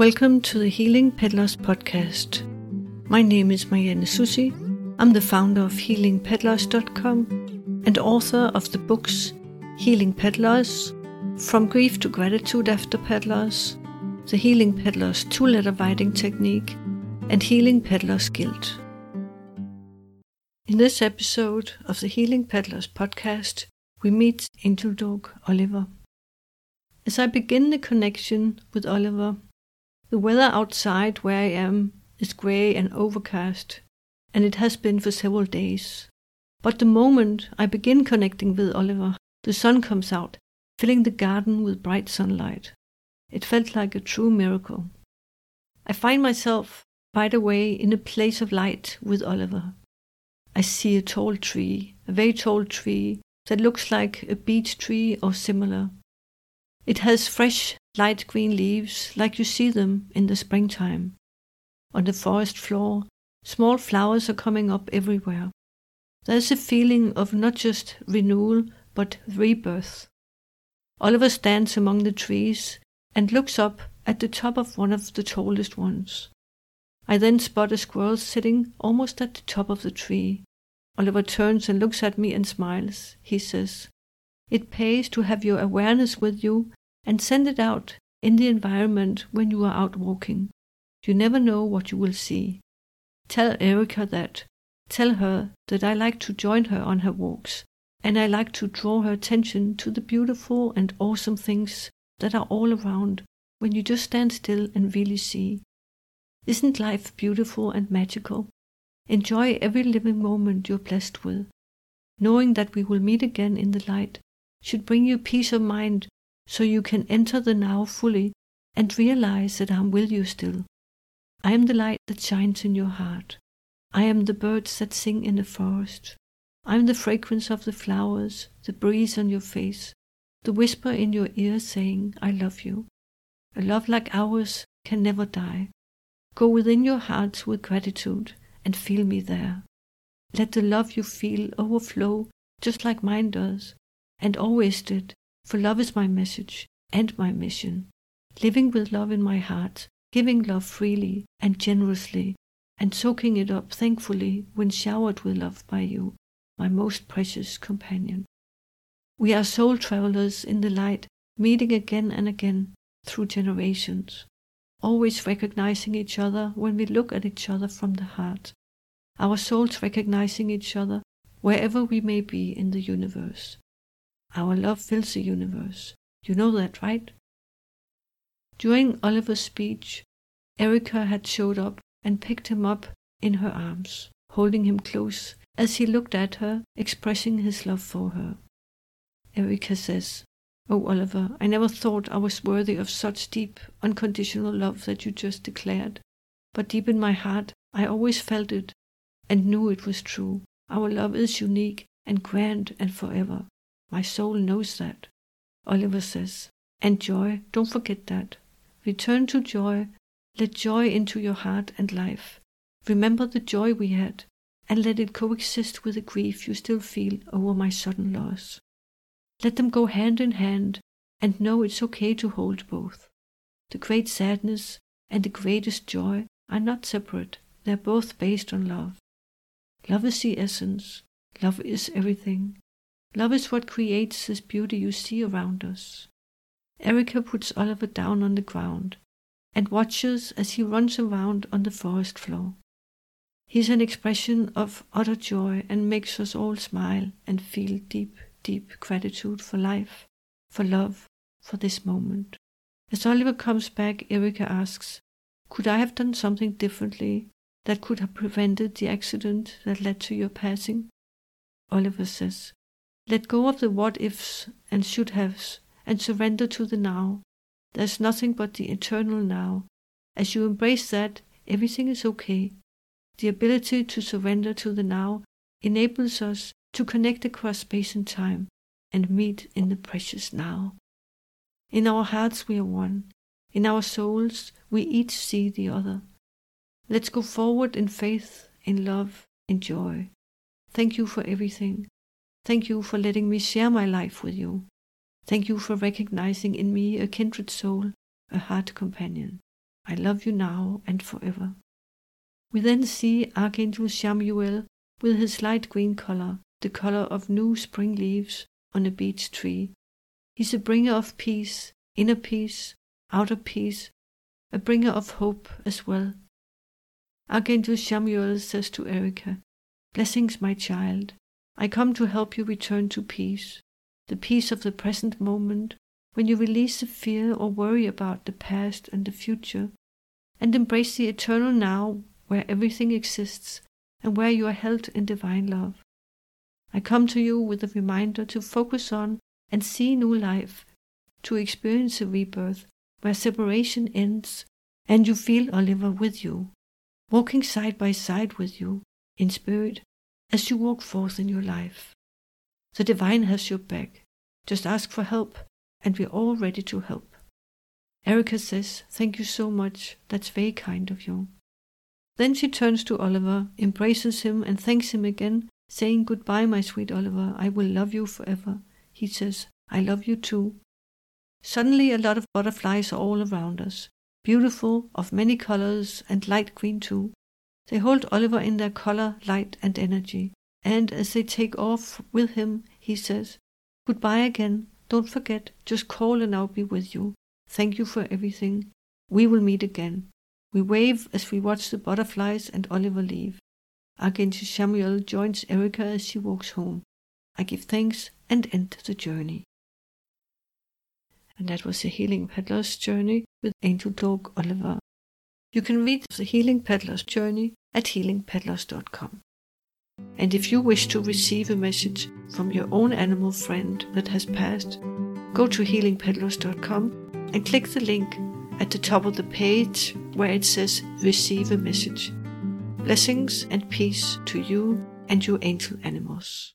Welcome to the Healing Pet Loss podcast. My name is Marianne Soucy. I'm the founder of healingpetloss.com and author of the books Healing Pet Loss, From Grief to Gratitude After Pet Loss, The Healing Pet Loss Two Letter Writing Technique, and Healing Pet Loss Guilt. In this episode of the Healing Pet Loss podcast, we meet Angel Dog Oliver. As I begin the connection with Oliver, the weather outside where I am is grey and overcast, and it has been for several days. But the moment I begin connecting with Oliver, the sun comes out, filling the garden with bright sunlight. It felt like a true miracle. I find myself right away in a place of light with Oliver. I see a tall tree, a very tall tree that looks like a beech tree or similar. It has fresh light green leaves like you see them in the springtime. On the forest floor, small flowers are coming up everywhere. There's a feeling of not just renewal, but rebirth. Oliver stands among the trees and looks up at the top of one of the tallest ones. I then spot a squirrel sitting almost at the top of the tree. Oliver turns and looks at me and smiles. He says, It pays to have your awareness with you and send it out in the environment when you are out walking. You never know what you will see. Tell Erica that. Tell her that I like to join her on her walks, and I like to draw her attention to the beautiful and awesome things that are all around when you just stand still and really see. Isn't life beautiful and magical? Enjoy every living moment you're blessed with. Knowing that we will meet again in the light should bring you peace of mind so you can enter the now fully and realize that I'm with you still. I am the light that shines in your heart. I am the birds that sing in the forest. I am the fragrance of the flowers, the breeze on your face, the whisper in your ear saying, I love you. A love like ours can never die. Go within your hearts with gratitude and feel me there. Let the love you feel overflow just like mine does, and always did, for love is my message and my mission. Living with love in my heart, giving love freely and generously, and soaking it up thankfully when showered with love by you, my most precious companion. We are soul travelers in the light, meeting again and again through generations, always recognizing each other when we look at each other from the heart, our souls recognizing each other wherever we may be in the universe. Our love fills the universe. You know that, right? During Oliver's speech, Erica had showed up and picked him up in her arms, holding him close as he looked at her, expressing his love for her. Erica says, Oh, Oliver, I never thought I was worthy of such deep, unconditional love that you just declared. But deep in my heart, I always felt it and knew it was true. Our love is unique and grand and forever. My soul knows that. Oliver says, and joy, don't forget that. Return to joy. Let joy into your heart and life. Remember the joy we had, and let it coexist with the grief you still feel over my sudden loss. Let them go hand in hand, and know it's okay to hold both. The great sadness and the greatest joy are not separate, they're both based on love. Love is the essence, love is everything, Love is what creates this beauty you see around us. Erica puts Oliver down on the ground and watches as he runs around on the forest floor. He He's an expression of utter joy and makes us all smile and feel deep, deep gratitude for life, for love, for this moment. As Oliver comes back, Erica asks, Could I have done something differently that could have prevented the accident that led to your passing? Oliver says, let go of the what ifs and should haves and surrender to the now. There's nothing but the eternal now. As you embrace that, everything is okay. The ability to surrender to the now enables us to connect across space and time and meet in the precious now. In our hearts, we are one. In our souls, we each see the other. Let's go forward in faith, in love, in joy. Thank you for everything. Thank you for letting me share my life with you. Thank you for recognizing in me a kindred soul, a heart companion. I love you now and forever. We then see Archangel Chamuel with his light green color, the color of new spring leaves on a beech tree. He's a bringer of peace, inner peace, outer peace, a bringer of hope as well. Archangel Chamuel says to Erica, Blessings, my child. I come to help you return to peace, the peace of the present moment, when you release the fear or worry about the past and the future, and embrace the eternal now where everything exists and where you are held in divine love. I come to you with a reminder to focus on and see new life, to experience a rebirth where separation ends and you feel Oliver with you, walking side by side with you in spirit as you walk forth in your life. The divine has your back. Just ask for help, and we're all ready to help. Erica says, Thank you so much. That's very kind of you. Then she turns to Oliver, embraces him, and thanks him again, saying, Goodbye, my sweet Oliver. I will love you forever. He says, I love you too. Suddenly, a lot of butterflies are all around us, beautiful, of many colors, and light green too. They hold Oliver in their color, light, and energy. And as they take off with him, he says, Goodbye again. Don't forget, just call and I'll be with you. Thank you for everything. We will meet again. We wave as we watch the butterflies and Oliver leave. Archangel Chamuel joins Erica as she walks home. I give thanks and end the journey. And that was the Healing Pet Loss journey with Angel Dog Oliver. You can read the Healing Pet Loss journey at healingpetloss.com. And if you wish to receive a message from your own animal friend that has passed, go to healingpetloss.com and click the link at the top of the page where it says Receive a Message. Blessings and peace to you and your angel animals.